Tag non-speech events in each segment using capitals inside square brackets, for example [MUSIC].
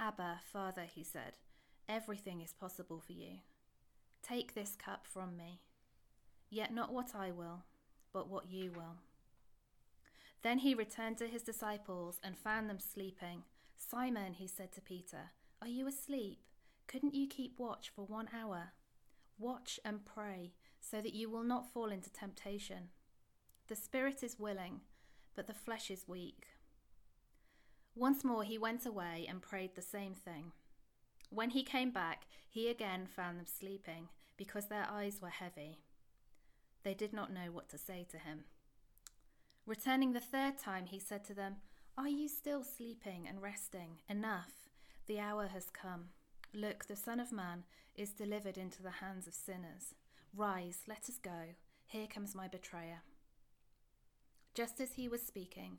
Abba, Father, he said, everything is possible for you. Take this cup from me. Yet not what I will, but what you will. Then he returned to his disciples and found them sleeping. Simon, he said to Peter, are you asleep? Couldn't you keep watch for one hour? Watch and pray, so that you will not fall into temptation. The spirit is willing, but the flesh is weak. Once more he went away and prayed the same thing. When he came back, he again found them sleeping, because their eyes were heavy. They did not know what to say to him. Returning the third time, he said to them, Are you still sleeping and resting? Enough. The hour has come. Look, the Son of Man is delivered into the hands of sinners. Rise, let us go. Here comes my betrayer. Just as he was speaking,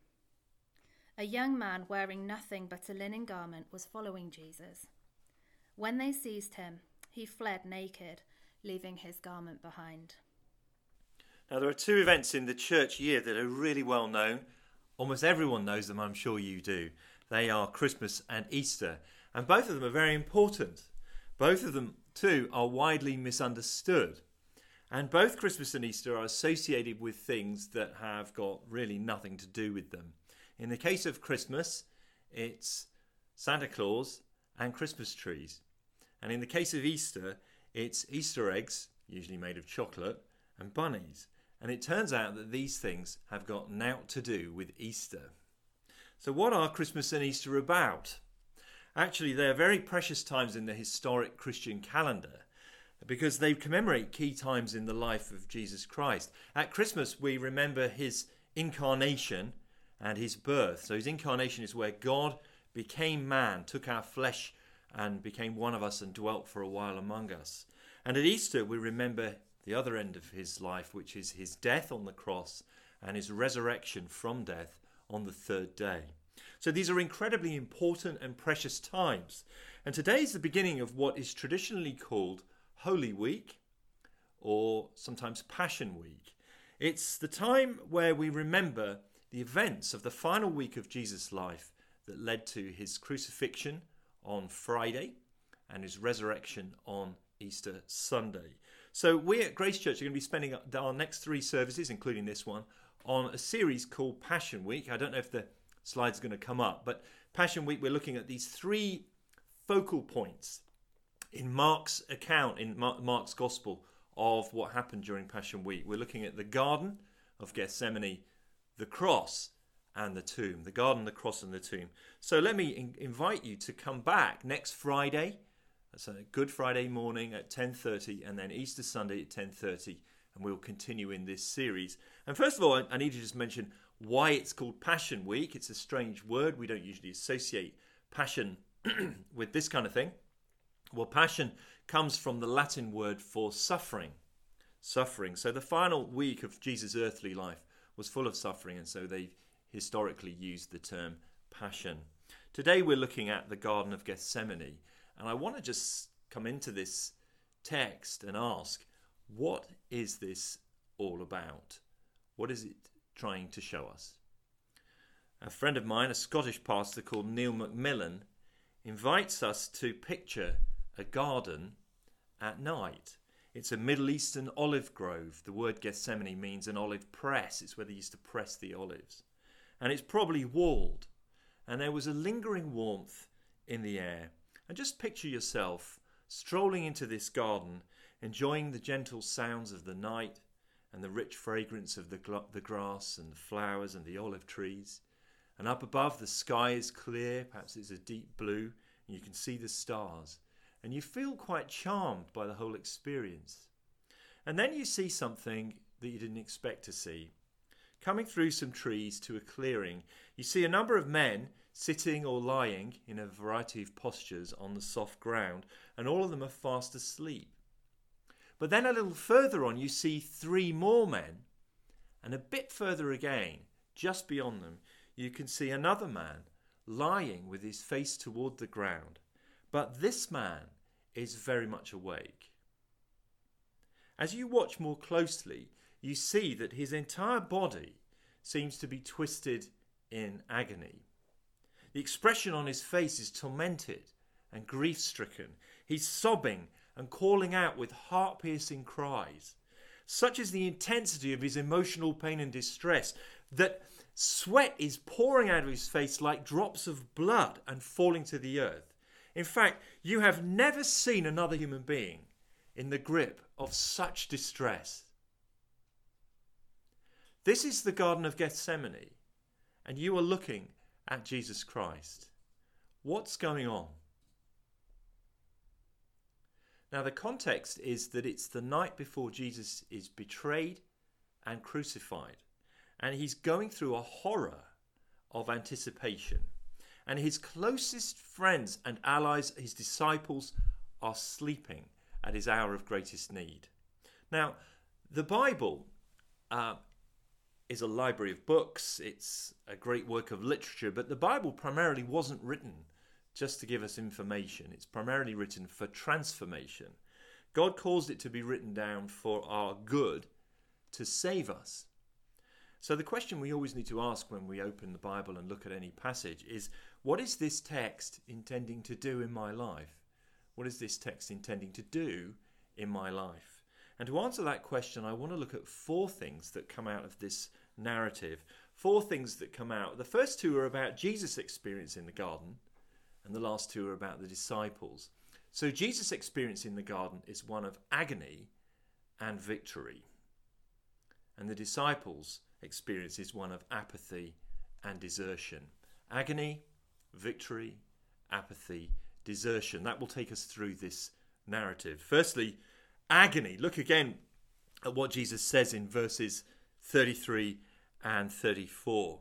A young man wearing nothing but a linen garment was following Jesus. When they seized him, he fled naked, leaving his garment behind. Now, there are two events in the church year that are really well known. Almost everyone knows them, I'm sure you do. They are Christmas and Easter, and both of them are very important. Both of them, too, are widely misunderstood. And both Christmas and Easter are associated with things that have got really nothing to do with them. In the case of Christmas, it's Santa Claus and Christmas trees. And in the case of Easter, it's Easter eggs, usually made of chocolate, and bunnies. And it turns out that these things have got naught to do with Easter. So, what are Christmas and Easter about? Actually, they are very precious times in the historic Christian calendar because they commemorate key times in the life of Jesus Christ. At Christmas, we remember his incarnation and his birth. So his incarnation is where God became man, took our flesh, and became one of us and dwelt for a while among us. And at Easter, we remember the other end of his life, which is his death on the cross and his resurrection from death on the third day. So these are incredibly important and precious times. And today is the beginning of what is traditionally called Holy Week or sometimes Passion Week. It's the time where we remember the events of the final week of Jesus' life that led to his crucifixion on Friday and his resurrection on Easter Sunday. So, we at Grace Church are going to be spending our next three services, including this one, on a series called Passion Week. I don't know if the slide's are going to come up, but Passion Week, we're looking at these three focal points in Mark's account, in Mark's Gospel, of what happened during Passion Week. We're looking at the Garden of Gethsemane the cross and the tomb, the garden, the cross, and the tomb. So let me in- invite you to come back next Friday. That's a Good Friday morning at 10:30, and then Easter Sunday at 10:30, and we'll continue in this series. And first of all, I, I need to just mention why it's called Passion Week. It's a strange word. We don't usually associate passion [CLEARS THROAT] with this kind of thing. Well, passion comes from the Latin word for suffering. Suffering. So the final week of Jesus' earthly life was full of suffering, and so they historically used the term passion. Today we're looking at the Garden of Gethsemane, and I want to just come into this text and ask, what is this all about? What is it trying to show us? A friend of mine, a Scottish pastor called Neil Macmillan, invites us to picture a garden at night. It's a Middle Eastern olive grove. The word Gethsemane means an olive press. It's where they used to press the olives. And it's probably walled. And there was a lingering warmth in the air. And just picture yourself strolling into this garden, enjoying the gentle sounds of the night and the rich fragrance of the, gl- the grass and the flowers and the olive trees. And up above, the sky is clear, perhaps it's a deep blue, and you can see the stars and you feel quite charmed by the whole experience. And then you see something that you didn't expect to see. Coming through some trees to a clearing, you see a number of men sitting or lying in a variety of postures on the soft ground, and all of them are fast asleep. But then a little further on, you see three more men, and a bit further again, just beyond them, you can see another man lying with his face toward the ground. But this man is very much awake. As you watch more closely, you see that his entire body seems to be twisted in agony. The expression on his face is tormented and grief stricken. He's sobbing and calling out with heart piercing cries. Such is the intensity of his emotional pain and distress that sweat is pouring out of his face like drops of blood and falling to the earth. In fact, you have never seen another human being in the grip of such distress. This is the Garden of Gethsemane, and you are looking at Jesus Christ. What's going on? Now, the context is that it's the night before Jesus is betrayed and crucified, and he's going through a horror of anticipation and his closest friends and allies, his disciples, are sleeping at his hour of greatest need. Now, the Bible uh, is a library of books, it's a great work of literature, but the Bible primarily wasn't written just to give us information, it's primarily written for transformation. God caused it to be written down for our good to save us. So, the question we always need to ask when we open the Bible and look at any passage is what is this text intending to do in my life? What is this text intending to do in my life? And to answer that question, I want to look at four things that come out of this narrative. Four things that come out. The first two are about Jesus' experience in the garden, and the last two are about the disciples. So, Jesus' experience in the garden is one of agony and victory, and the disciples' experience is one of apathy and desertion. Agony victory, apathy, desertion. That will take us through this narrative. Firstly, agony. Look again at what Jesus says in verses 33 and 34.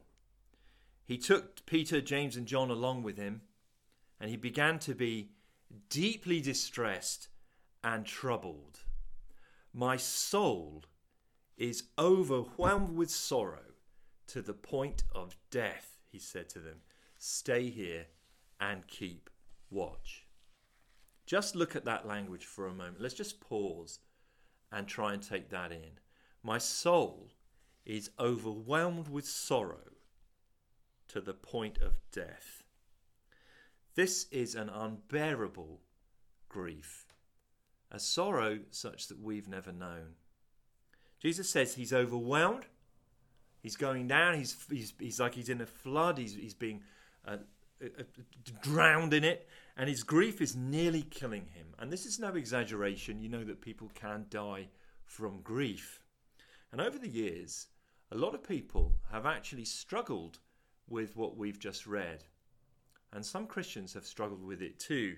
He took Peter, James, and John along with him, and he began to be deeply distressed and troubled. My soul is overwhelmed with sorrow to the point of death, he said to them. Stay here and keep watch. Just look at that language for a moment. Let's just pause and try and take that in. My soul is overwhelmed with sorrow to the point of death. This is an unbearable grief, a sorrow such that we've never known. Jesus says he's overwhelmed. He's going down. He's, he's, he's like he's in a flood. He's, he's being uh, uh, drowned in it, and his grief is nearly killing him. And this is no exaggeration. You know that people can die from grief. And over the years, a lot of people have actually struggled with what we've just read. And some Christians have struggled with it too,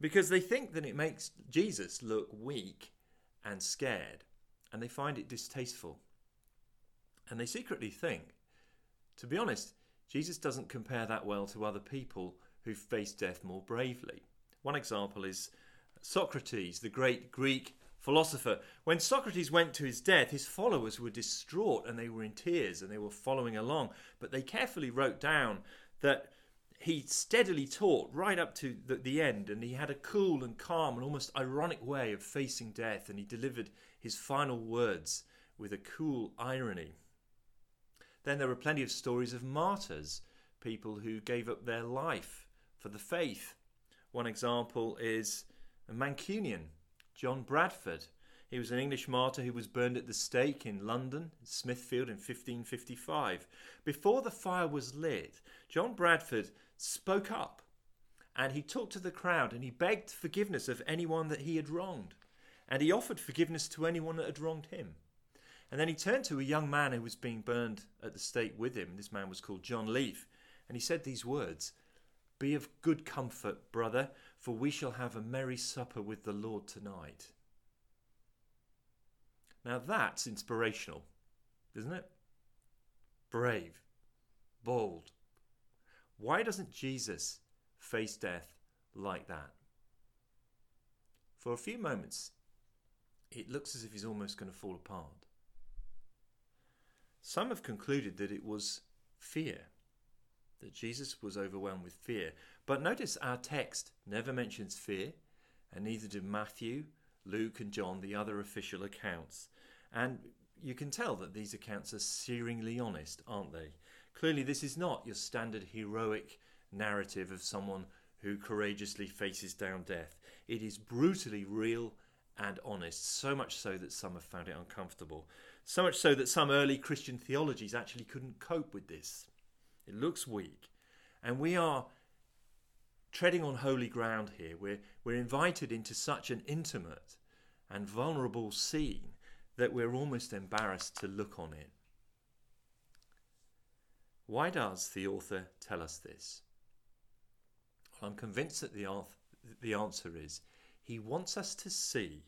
because they think that it makes Jesus look weak and scared, and they find it distasteful. And they secretly think, to be honest, Jesus doesn't compare that well to other people who face death more bravely. One example is Socrates, the great Greek philosopher. When Socrates went to his death, his followers were distraught and they were in tears and they were following along. But they carefully wrote down that he steadily taught right up to the, the, end, and he had a cool and calm and almost ironic way of facing death, and he delivered his final words with a cool irony. Then there were plenty of stories of martyrs, people who gave up their life for the faith. One example is a Mancunian, John Bradford. He was an English martyr who was burned at the stake in London, Smithfield, in 1555. Before the fire was lit, John Bradford spoke up and he talked to the crowd and he begged forgiveness of anyone that he had wronged. And he offered forgiveness to anyone that had wronged him. And then he turned to a young man who was being burned at the stake with him. This man was called John Leaf. And he said these words Be of good comfort, brother, for we shall have a merry supper with the Lord tonight. Now that's inspirational, isn't it? Brave, bold. Why doesn't Jesus face death like that? For a few moments, it looks as if he's almost going to fall apart. Some have concluded that it was fear, that Jesus was overwhelmed with fear. But notice our text never mentions fear, and neither do Matthew, Luke, and John, the other official accounts. And you can tell that these accounts are searingly honest, aren't they? Clearly, this is not your standard heroic narrative of someone who courageously faces down death. It is brutally real and honest, so much so that some have found it uncomfortable. So much so that some early Christian theologies actually couldn't cope with this. It looks weak. And we are treading on holy ground here. We're, we're invited into such an intimate and vulnerable scene that we're almost embarrassed to look on it. Why does the author tell us this? Well, I'm convinced that the, the answer is he wants us to see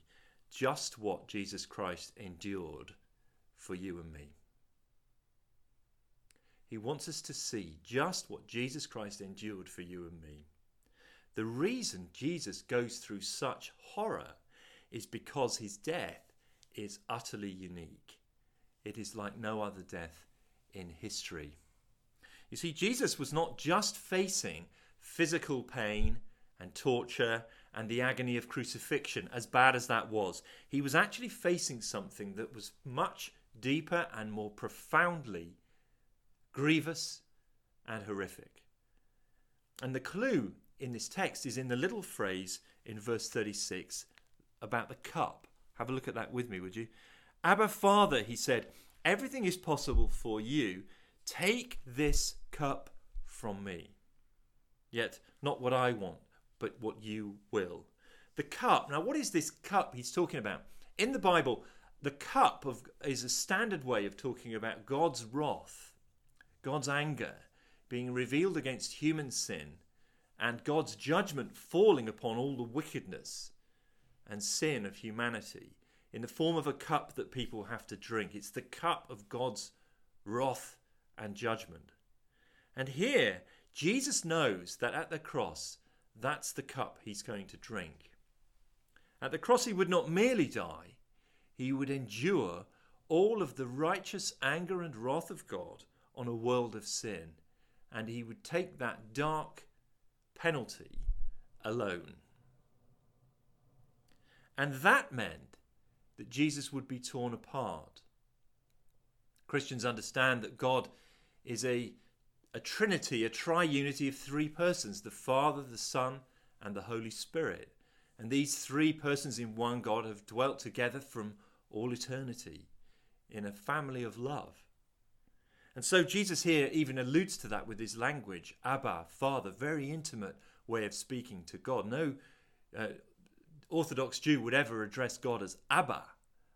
just what Jesus Christ endured for you and me. He wants us to see just what Jesus Christ endured for you and me. The reason Jesus goes through such horror is because his death is utterly unique. It is like no other death in history. You see, Jesus was not just facing physical pain and torture and the agony of crucifixion, as bad as that was, he was actually facing something that was much deeper and more profoundly grievous and horrific. And the clue in this text is in the little phrase in verse 36 about the cup. Have a look at that with me, would you? Abba, Father, he said, everything is possible for you. Take this cup from me. Yet, not what I want, but what you will. The cup. Now, what is this cup he's talking about? In the Bible, the cup of, is a standard way of talking about God's wrath, God's anger being revealed against human sin, and God's judgment falling upon all the wickedness and sin of humanity in the form of a cup that people have to drink. It's the cup of God's wrath and judgment. And here, Jesus knows that at the cross, that's the cup he's going to drink. At the cross, he would not merely die, he would endure all of the righteous anger and wrath of God on a world of sin, and he would take that dark penalty alone. And that meant that Jesus would be torn apart. Christians understand that God is a a trinity, a triunity of three persons the Father, the Son, and the Holy Spirit. And these three persons in one God have dwelt together from all eternity in a family of love. And so Jesus here even alludes to that with his language Abba, Father, very intimate way of speaking to God. No uh, Orthodox Jew would ever address God as Abba.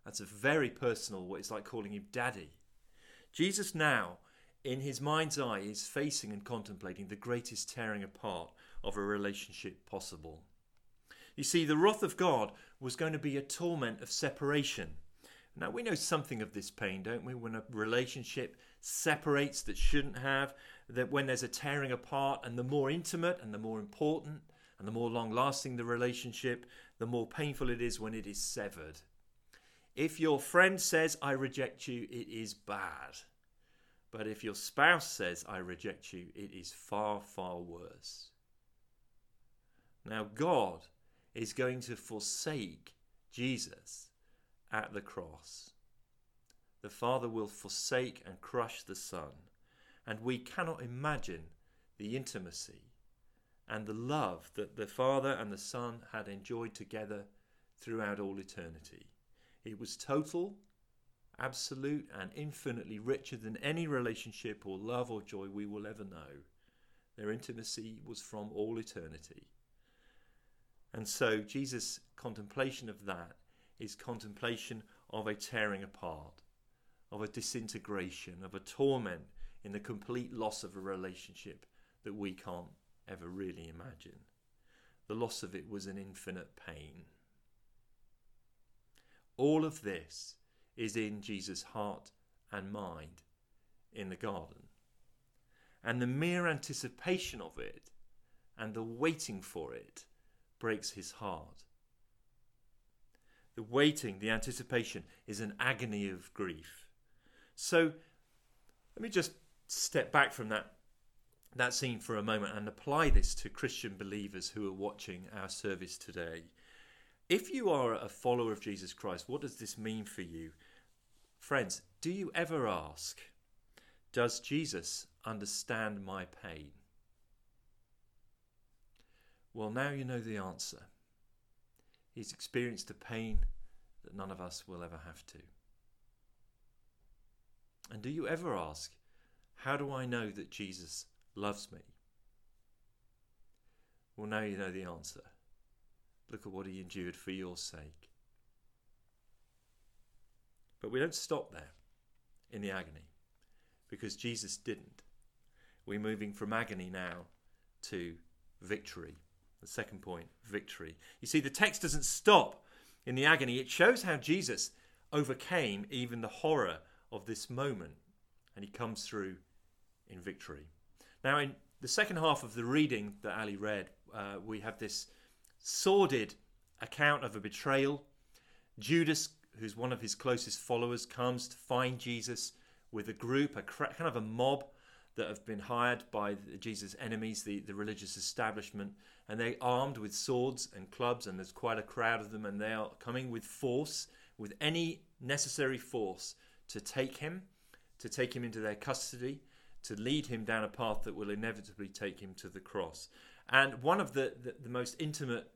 That's a very personal way. It's like calling him Daddy. Jesus now in his mind's eye, is facing and contemplating the greatest tearing apart of a relationship possible. You see, the wrath of God was going to be a torment of separation. Now, we know something of this pain, don't we? When a relationship separates that shouldn't have, that when there's a tearing apart, and the more intimate and the more important and the more long lasting the relationship, the more painful it is when it is severed. If your friend says, I reject you, it is bad. But if your spouse says, I reject you, it is far, far worse. Now, God is going to forsake Jesus at the cross. The Father will forsake and crush the Son, and we cannot imagine the intimacy and the love that the Father and the Son had enjoyed together throughout all eternity. It was total, absolute, and infinitely richer than any relationship or love or joy we will ever know. Their intimacy was from all eternity. And so Jesus' contemplation of that is contemplation of a tearing apart, of a disintegration, of a torment in the complete loss of a relationship that we can't ever really imagine. The loss of it was an infinite pain. All of this is in Jesus' heart and mind in the garden. And the mere anticipation of it and the waiting for it breaks his heart. The waiting, the anticipation, is an agony of grief. So let me just step back from that, that scene for a moment and apply this to Christian believers who are watching our service today. If you are a follower of Jesus Christ, what does this mean for you? Friends, do you ever ask, Does Jesus understand my pain? Well, now you know the answer. He's experienced a pain that none of us will ever have to. And do you ever ask, How do I know that Jesus loves me? Well, now you know the answer. Look at what he endured for your sake. But we don't stop there in the agony because Jesus didn't. We're moving from agony now to victory. The second point, victory. You see, the text doesn't stop in the agony, it shows how Jesus overcame even the horror of this moment, and he comes through in victory. Now, in the second half of the reading that Ali read, uh, we have this sordid account of a betrayal. Judas, who's one of his closest followers, comes to find Jesus with a group, a kind of a mob that have been hired by Jesus' enemies, the, the religious establishment, and they're armed with swords and clubs, and there's quite a crowd of them, and they are coming with force, with any necessary force, to take him, to take him into their custody, to lead him down a path that will inevitably take him to the cross. And one of the, the, the most intimate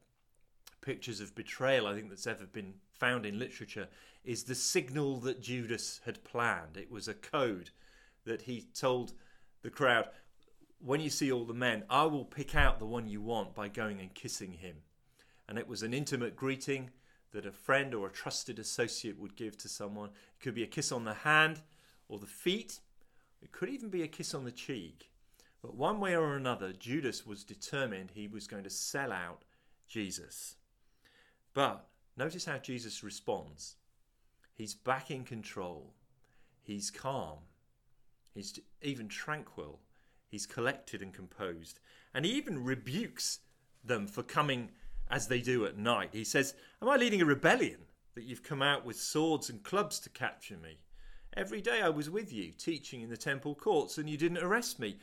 pictures of betrayal I think that's ever been found in literature is the signal that Judas had planned. It was a code that he told the crowd, when you see all the men, I will pick out the one you want by going and kissing him. And it was an intimate greeting that a friend or a trusted associate would give to someone. It could be a kiss on the hand or the feet, it could even be a kiss on the cheek. But one way or another, Judas was determined he was going to sell out Jesus. But notice how Jesus responds. He's back in control. He's calm. He's even tranquil. He's collected and composed. And he even rebukes them for coming as they do at night. He says, Am I leading a rebellion that you've come out with swords and clubs to capture me? Every day I was with you, teaching in the temple courts, and you didn't arrest me.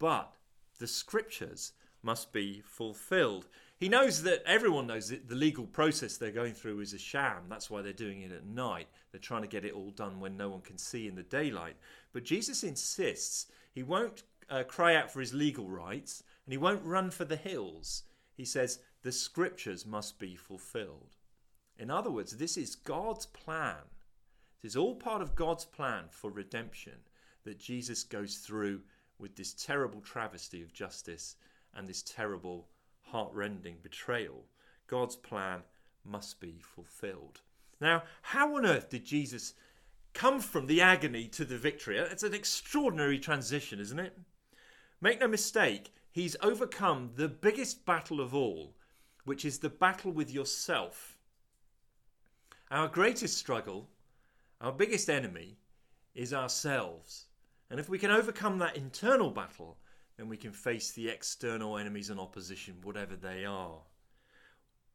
But the scriptures must be fulfilled. He knows that everyone knows that the legal process they're going through is a sham. That's why they're doing it at night. They're trying to get it all done when no one can see in the daylight. But Jesus insists he won't uh, cry out for his legal rights and he won't run for the hills. He says the scriptures must be fulfilled. In other words, this is God's plan. It is all part of God's plan for redemption that Jesus goes through with this terrible travesty of justice and this terrible heartrending betrayal. God's plan must be fulfilled. Now, how on earth did Jesus come from the agony to the victory? It's an extraordinary transition, isn't it? Make no mistake, he's overcome the biggest battle of all, which is the battle with yourself. Our greatest struggle, our biggest enemy, is ourselves. And if we can overcome that internal battle, then we can face the external enemies and opposition, whatever they are.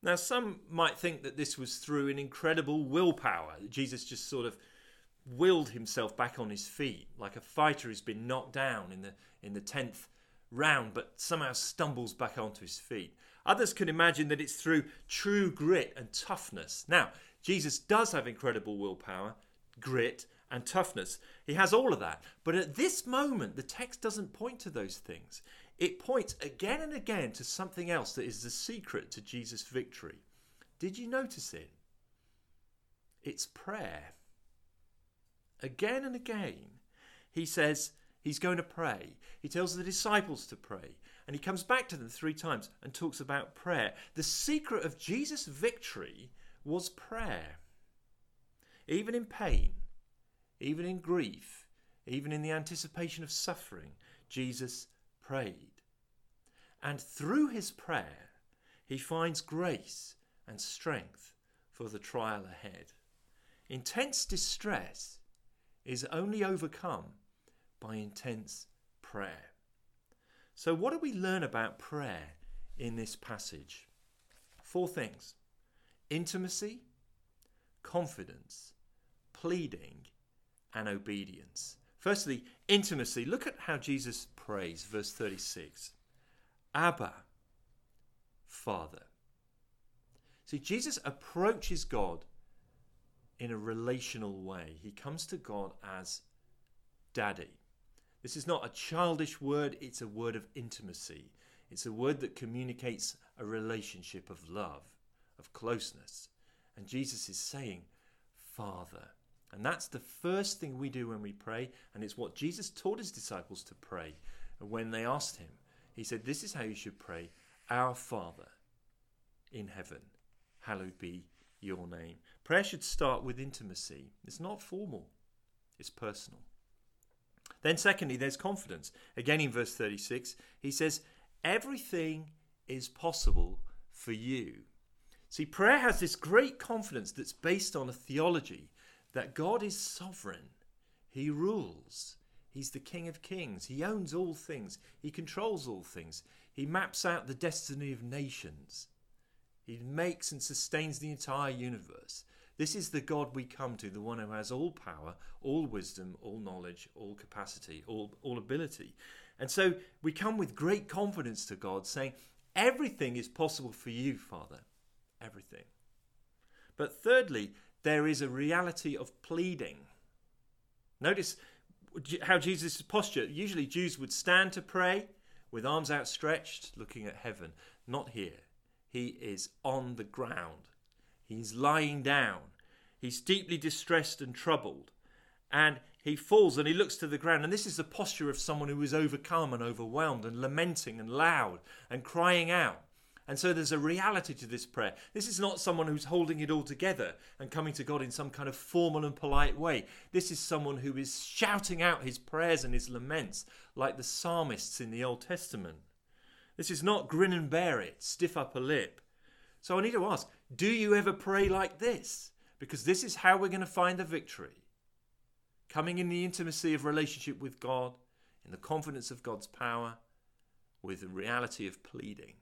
Now, some might think that this was through an incredible willpower. Jesus just sort of willed himself back on his feet, like a fighter who's been knocked down in the in the tenth round, but somehow stumbles back onto his feet. Others can imagine that it's through true grit and toughness. Now, Jesus does have incredible willpower, grit, and toughness. He has all of that. But at this moment, the text doesn't point to those things. It points again and again to something else that is the secret to Jesus' victory. Did you notice it? It's prayer. Again and again, he says he's going to pray. He tells the disciples to pray. And he comes back to them three times and talks about prayer. The secret of Jesus' victory was prayer. Even in pain, even in grief, even in the anticipation of suffering, Jesus prayed. And through his prayer, he finds grace and strength for the trial ahead. Intense distress is only overcome by intense prayer. So, what do we learn about prayer in this passage? Four things intimacy, confidence, pleading, and obedience. Firstly, intimacy. Look at how Jesus prays, verse 36 Abba, Father. See, Jesus approaches God in a relational way. He comes to God as daddy. This is not a childish word, it's a word of intimacy. It's a word that communicates a relationship of love, of closeness. And Jesus is saying, Father. And that's the first thing we do when we pray, and it's what Jesus taught his disciples to pray when they asked him. He said, This is how you should pray Our Father in heaven, hallowed be your name. Prayer should start with intimacy. It's not formal, it's personal. Then, secondly, there's confidence. Again, in verse 36, he says, Everything is possible for you. See, prayer has this great confidence that's based on a theology that God is sovereign, He rules, He's the King of Kings, He owns all things, He controls all things, He maps out the destiny of nations, He makes and sustains the entire universe. This is the God we come to, the one who has all power, all wisdom, all knowledge, all capacity, all, all ability. And so we come with great confidence to God, saying, Everything is possible for you, Father. Everything. But thirdly, there is a reality of pleading. Notice how Jesus' posture. Usually, Jews would stand to pray with arms outstretched, looking at heaven. Not here. He is on the ground He's lying down. He's deeply distressed and troubled. And he falls and he looks to the ground. And this is the posture of someone who is overcome and overwhelmed and lamenting and loud and crying out. And so there's a reality to this prayer. This is not someone who's holding it all together and coming to God in some kind of formal and polite way. This is someone who is shouting out his prayers and his laments like the psalmists in the Old Testament. This is not grin and bear it, stiff upper lip. So I need to ask do you ever pray like this? Because this is how we're going to find the victory. Coming in the intimacy of relationship with God, in the confidence of God's power, with the reality of pleading.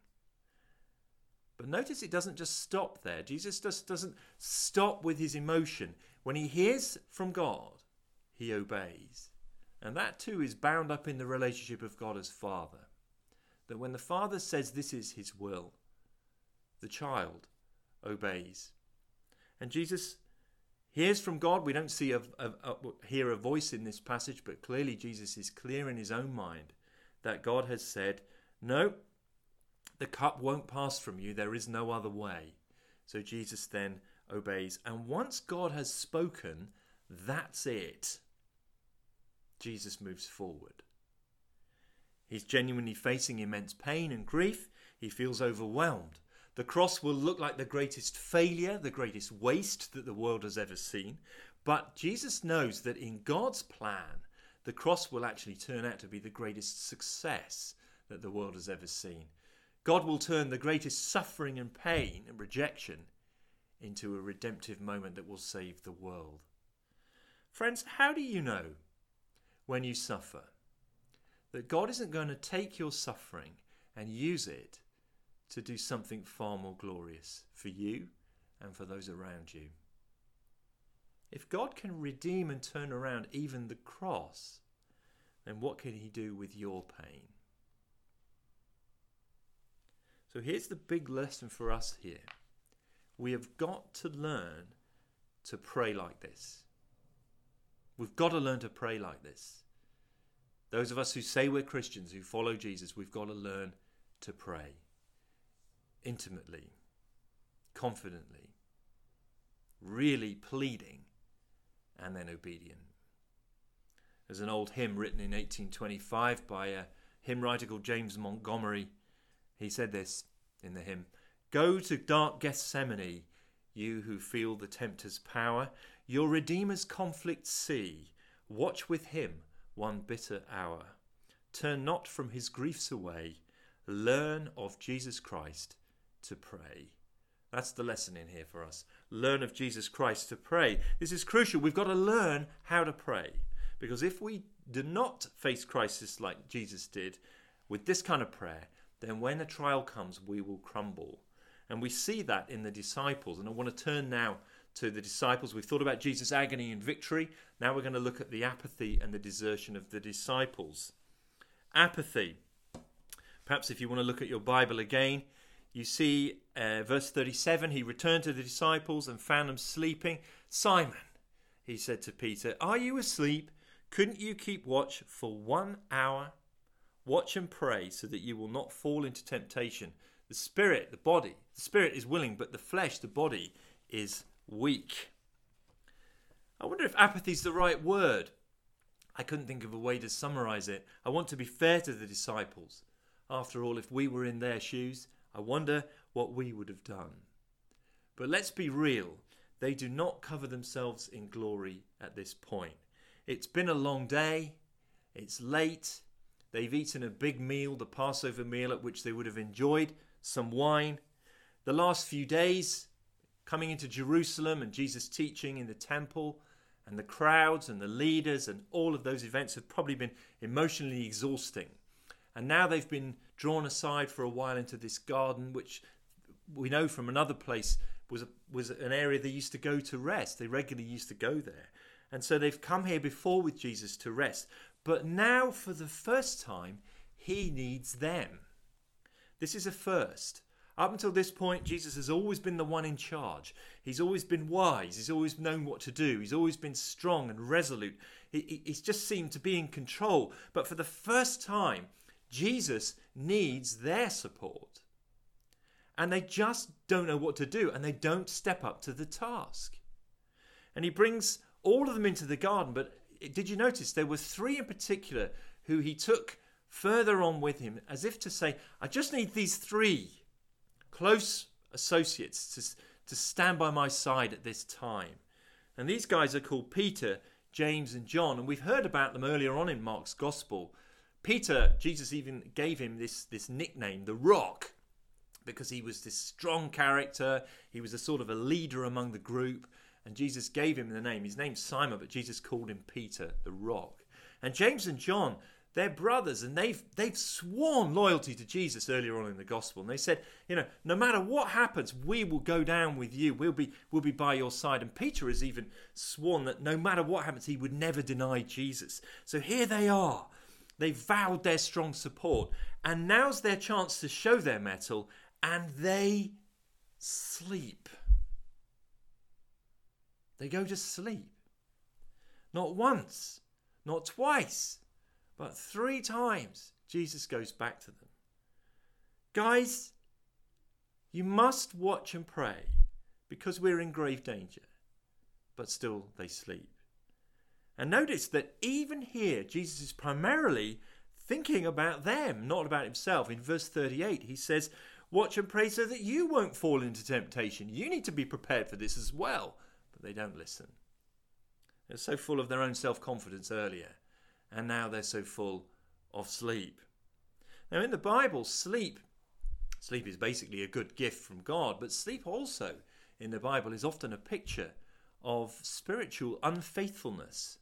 But notice it doesn't just stop there. Jesus just doesn't stop with his emotion. When he hears from God, he obeys. And that too is bound up in the relationship of God as Father. That when the Father says this is his will, the child obeys. And Jesus hears from God. We don't see a, a, a, hear a voice in this passage, but clearly Jesus is clear in his own mind that God has said, No, the cup won't pass from you. There is no other way. So Jesus then obeys. And once God has spoken, that's it. Jesus moves forward. He's genuinely facing immense pain and grief. He feels overwhelmed. The cross will look like the greatest failure, the greatest waste that the world has ever seen. But Jesus knows that in God's plan, the cross will actually turn out to be the greatest success that the world has ever seen. God will turn the greatest suffering and pain and rejection into a redemptive moment that will save the world. Friends, how do you know when you suffer that God isn't going to take your suffering and use it to do something far more glorious for you and for those around you. If God can redeem and turn around even the cross, then what can He do with your pain? So here's the big lesson for us here. We have got to learn to pray like this. We've got to learn to pray like this. Those of us who say we're Christians, who follow Jesus, we've got to learn to pray intimately, confidently, really pleading, and then obedient. There's an old hymn written in 1825 by a hymn writer called James Montgomery. He said this in the hymn Go to dark Gethsemane, you who feel the tempter's power, your Redeemer's conflict see, watch with him one bitter hour. Turn not from his griefs away, learn of Jesus Christ to pray. That's the lesson in here for us. Learn of Jesus Christ to pray. This is crucial. We've got to learn how to pray. Because if we do not face crisis like Jesus did with this kind of prayer, then when a trial comes, we will crumble. And we see that in the disciples. And I want to turn now to the disciples. We've thought about Jesus' agony and victory. Now we're going to look at the apathy and the desertion of the disciples. Apathy. Perhaps if you want to look at your Bible again, you see uh, verse 37 He returned to the disciples and found them sleeping. Simon, he said to Peter, Are you asleep? Couldn't you keep watch for one hour? Watch and pray so that you will not fall into temptation. The spirit, the body, the spirit is willing, but the flesh, the body, is weak. I wonder if apathy is the right word. I couldn't think of a way to summarize it. I want to be fair to the disciples. After all, if we were in their shoes, I wonder what we would have done. But let's be real. They do not cover themselves in glory at this point. It's been a long day. It's late. They've eaten a big meal, the Passover meal, at which they would have enjoyed some wine. The last few days, coming into Jerusalem and Jesus teaching in the temple, and the crowds and the leaders and all of those events have probably been emotionally exhausting. And now they've been drawn aside for a while into this garden, which we know from another place was a, was an area they used to go to rest. They regularly used to go there. And so they've come here before with Jesus to rest. But now, for the first time, he needs them. This is a first. Up until this point, Jesus has always been the one in charge. He's always been wise. He's always known what to do. He's always been strong and resolute. He, he's just seemed to be in control. But for the first time, Jesus needs their support. And they just don't know what to do and they don't step up to the task. And he brings all of them into the garden. But did you notice there were three in particular who he took further on with him, as if to say, I just need these three close associates to, to stand by my side at this time. And these guys are called Peter, James, and John. And we've heard about them earlier on in Mark's Gospel. Peter, Jesus even gave him this, this nickname, the Rock, because he was this strong character. He was a sort of a leader among the group and Jesus gave him the name. His name's Simon, but Jesus called him Peter, the rock. And James and John, they're brothers, and they've they've sworn loyalty to Jesus earlier on in the gospel. And they said, you know, no matter what happens, we will go down with you. We'll be we'll be by your side. And Peter has even sworn that no matter what happens, he would never deny Jesus. So here they are. They vowed their strong support, and now's their chance to show their mettle, and they sleep. They go to sleep. Not once, not twice, but three times Jesus goes back to them. Guys, you must watch and pray because we're in grave danger. But still, they sleep. And notice that even here, Jesus is primarily thinking about them, not about himself. In verse 38, he says, Watch and pray so that you won't fall into temptation. You need to be prepared for this as well But they don't listen. They're so full of their own self confidence earlier, and now they're so full of sleep. Now, in the Bible, sleep sleep is basically a good gift from God, but sleep also in the Bible is often a picture of spiritual unfaithfulness,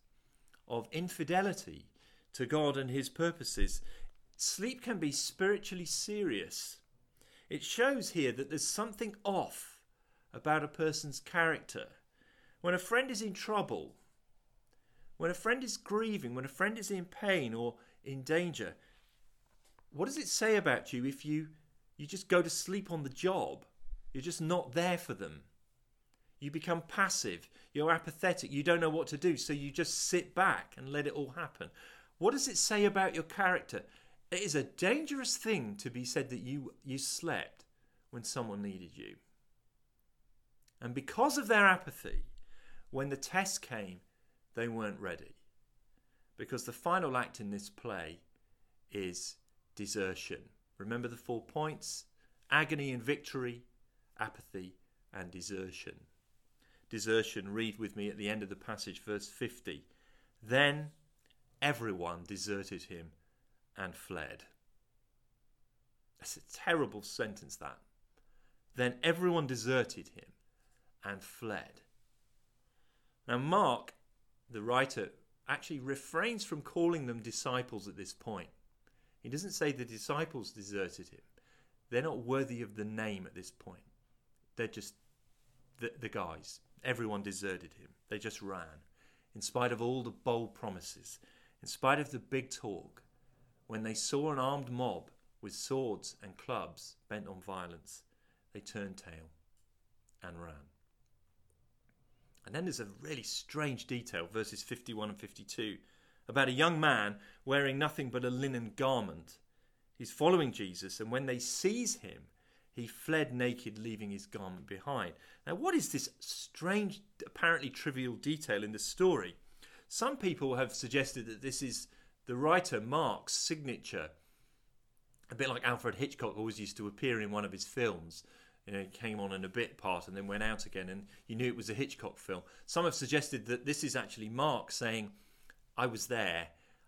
of infidelity to God and His purposes. Sleep can be spiritually serious. It shows here that there's something off about a person's character When a friend is in trouble, when a friend is grieving, when a friend is in pain or in danger, what does it say about you if you, you just go to sleep on the job? You're just not there for them. You become passive. You're apathetic. You don't know what to do. So you just sit back and let it all happen. What does it say about your character? It is a dangerous thing to be said that you, you slept when someone needed you. And because of their apathy, when the test came, they weren't ready. Because the final act in this play is desertion. Remember the four points agony and victory, apathy and desertion. Desertion, read with me at the end of the passage, verse 50. Then everyone deserted him and fled. That's a terrible sentence, that. Then everyone deserted him and fled. Now, Mark, the writer, actually refrains from calling them disciples at this point. He doesn't say the disciples deserted him. They're not worthy of the name at this point. They're just the, the guys. Everyone deserted him. They just ran. In spite of all the bold promises, in spite of the big talk, when they saw an armed mob with swords and clubs bent on violence, they turned tail and ran. And then there's a really strange detail, verses 51 and 52, about a young man wearing nothing but a linen garment. He's following Jesus, and when they seize him, he fled naked, leaving his garment behind. Now, what is this strange, apparently trivial detail in the story? Some people have suggested that this is the writer Mark's signature, a bit like Alfred Hitchcock always used to appear in one of his films you know, came on in a bit part and then went out again, and you knew it was a Hitchcock film. Some have suggested that this is actually Mark saying, I was there,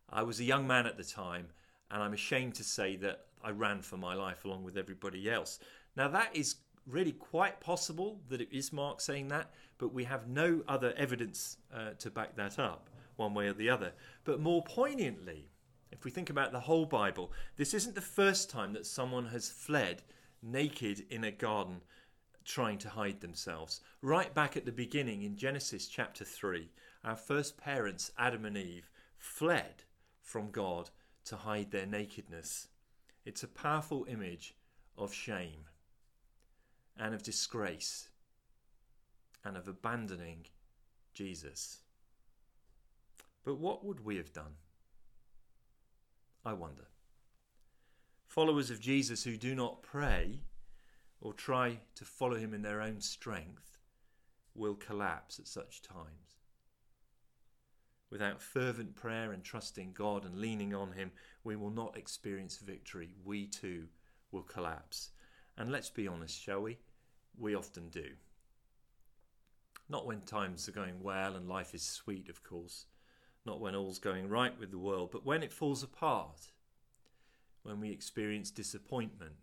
I was a young man at the time, and I'm ashamed to say that I ran for my life along with everybody else. Now, that is really quite possible that it is Mark saying that, but we have no other evidence uh, to back that up, one way or the other. But more poignantly, if we think about the whole Bible, this isn't the first time that someone has fled naked in a garden trying to hide themselves. Right back at the beginning in Genesis chapter 3, our first parents, Adam and Eve, fled from God to hide their nakedness. It's a powerful image of shame and of disgrace and of abandoning Jesus. But what would we have done? I wonder. Followers of Jesus who do not pray or try to follow him in their own strength will collapse at such times. Without fervent prayer and trusting God and leaning on Him, we will not experience victory. We too will collapse. And let's be honest, shall we? We often do. Not when times are going well and life is sweet, of course. Not when all's going right with the world, but when it falls apart when we experience disappointment,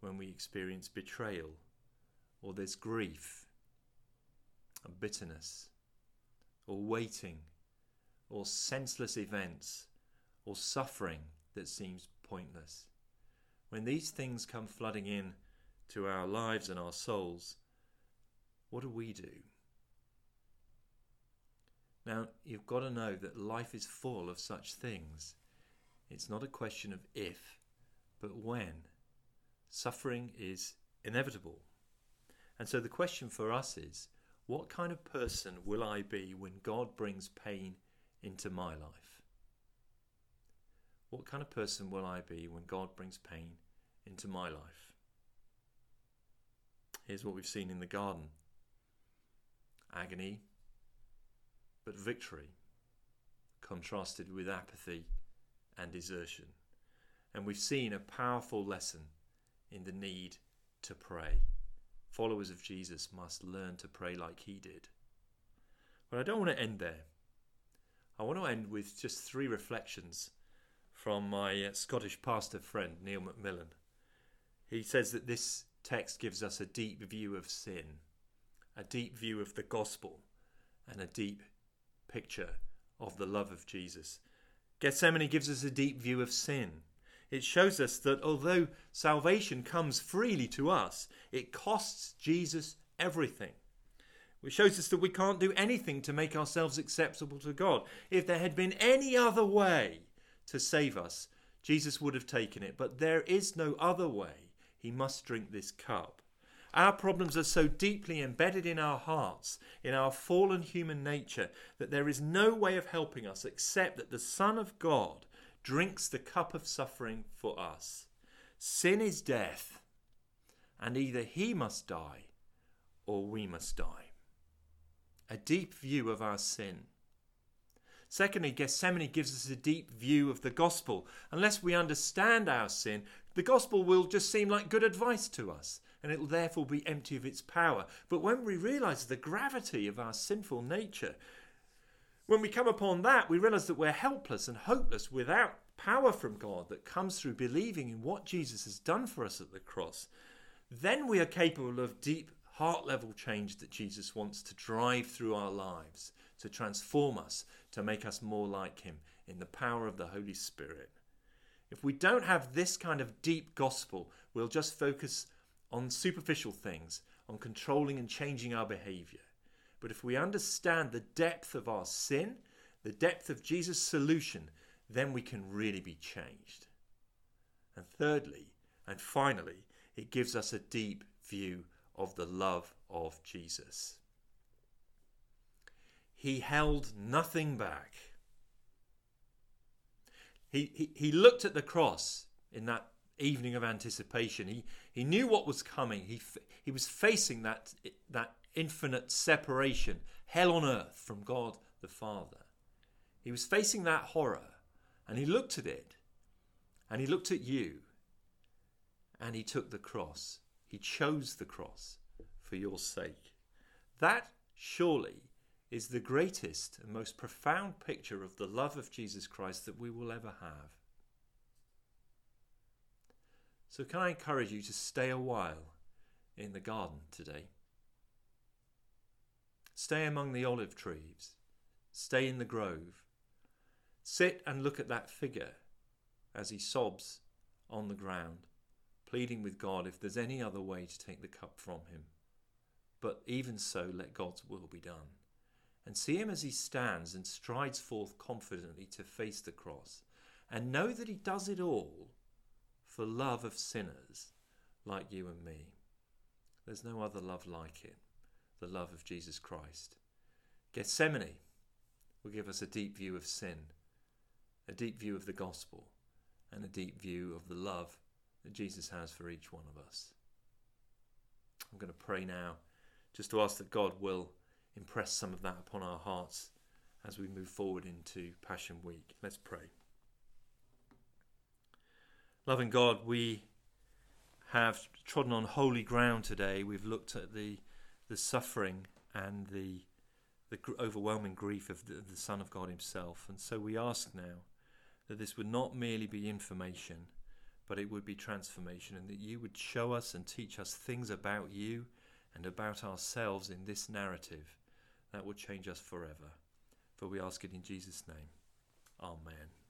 when we experience betrayal, or there's grief, or bitterness, or waiting, or senseless events, or suffering that seems pointless. When these things come flooding in to our lives and our souls, what do we do? Now, you've got to know that life is full of such things. It's not a question of if, but when. Suffering is inevitable. And so the question for us is what kind of person will I be when God brings pain into my life? What kind of person will I be when God brings pain into my life? Here's what we've seen in the garden agony, but victory, contrasted with apathy and desertion. And we've seen a powerful lesson in the need to pray. Followers of Jesus must learn to pray like he did. But I don't want to end there. I want to end with just three reflections from my uh, Scottish pastor friend, Neil Macmillan. He says that this text gives us a deep view of sin, a deep view of the gospel, and a deep picture of the love of Jesus. Gethsemane gives us a deep view of sin. It shows us that although salvation comes freely to us, it costs Jesus everything. which shows us that we can't do anything to make ourselves acceptable to God. If there had been any other way to save us, Jesus would have taken it. But there is no other way. He must drink this cup. Our problems are so deeply embedded in our hearts, in our fallen human nature, that there is no way of helping us except that the Son of God drinks the cup of suffering for us. Sin is death, and either he must die or we must die. A deep view of our sin. Secondly, Gethsemane gives us a deep view of the gospel. Unless we understand our sin, the gospel will just seem like good advice to us, and it will therefore be empty of its power. But when we realize the gravity of our sinful nature, when we come upon that, we realize that we're helpless and hopeless without power from God that comes through believing in what Jesus has done for us at the cross. Then we are capable of deep heart level change that Jesus wants to drive through our lives, to transform us, to make us more like Him in the power of the Holy Spirit. If we don't have this kind of deep gospel, we'll just focus on superficial things, on controlling and changing our behavior. But if we understand the depth of our sin, the depth of Jesus' solution, then we can really be changed. And thirdly, and finally, it gives us a deep view of the love of Jesus. He held nothing back. He, he, he looked at the cross in that evening of anticipation. He, he knew what was coming. He, he was facing that, that infinite separation, hell on earth from God the Father. He was facing that horror and he looked at it and he looked at you and he took the cross. He chose the cross for your sake. That surely is the greatest and most profound picture of the love of Jesus Christ that we will ever have. So, can I encourage you to stay a while in the garden today? Stay among the olive trees. Stay in the grove. Sit and look at that figure as he sobs on the ground pleading with God if there's any other way to take the cup from him. But even so, let God's will be done. And see him as he stands and strides forth confidently to face the cross, and know that he does it all for love of sinners like you and me. There's no other love like it, the love of Jesus Christ. Gethsemane will give us a deep view of sin, a deep view of the gospel, and a deep view of the love that Jesus has for each one of us. I'm going to pray now just to ask that God will impress some of that upon our hearts as we move forward into Passion Week. Let's pray. Loving God, we have trodden on holy ground today. We've looked at the the suffering and the the overwhelming grief of the, the Son of God Himself, and so we ask now that this would not merely be information but it would be transformation, and that you would show us and teach us things about you and about ourselves in this narrative that would change us forever. For we ask it in Jesus' name. Amen.